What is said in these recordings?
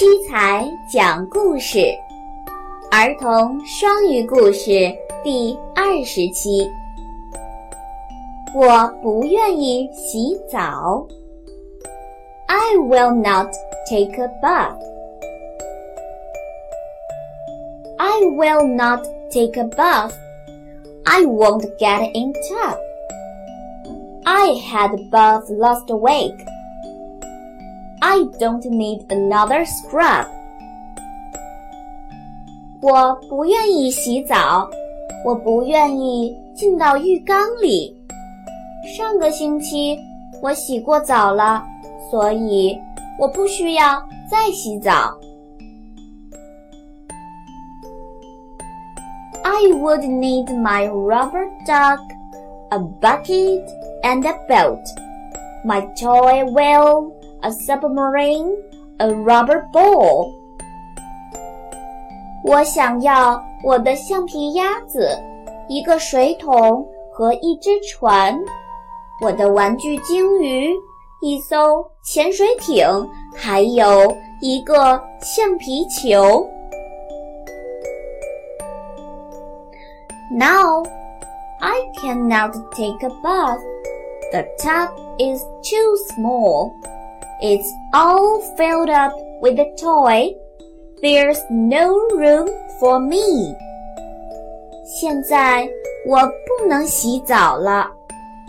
七彩讲故事，儿童双语故事第二十期。我不愿意洗澡。I will not take a bath. I will not take a bath. I won't get in tub. I had a bath last week. I don't need another scrub. 我不愿意洗澡，我不愿意进到浴缸里。上个星期我洗过澡了，所以我不需要再洗澡。I would need my rubber duck, a bucket, and a boat, my toy whale a submarine, a rubber ball. 我想要我的橡皮鸭子，一个水桶和一只船，我的玩具鲸鱼，一艘潜水艇，还有一个橡皮球。Now I cannot take a bath. The tub is too small. It's all filled up with a toy. There's no room for me. 现在我不能洗澡了，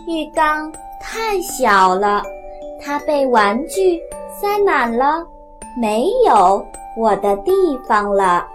浴缸太小了，它被玩具塞满了，没有我的地方了。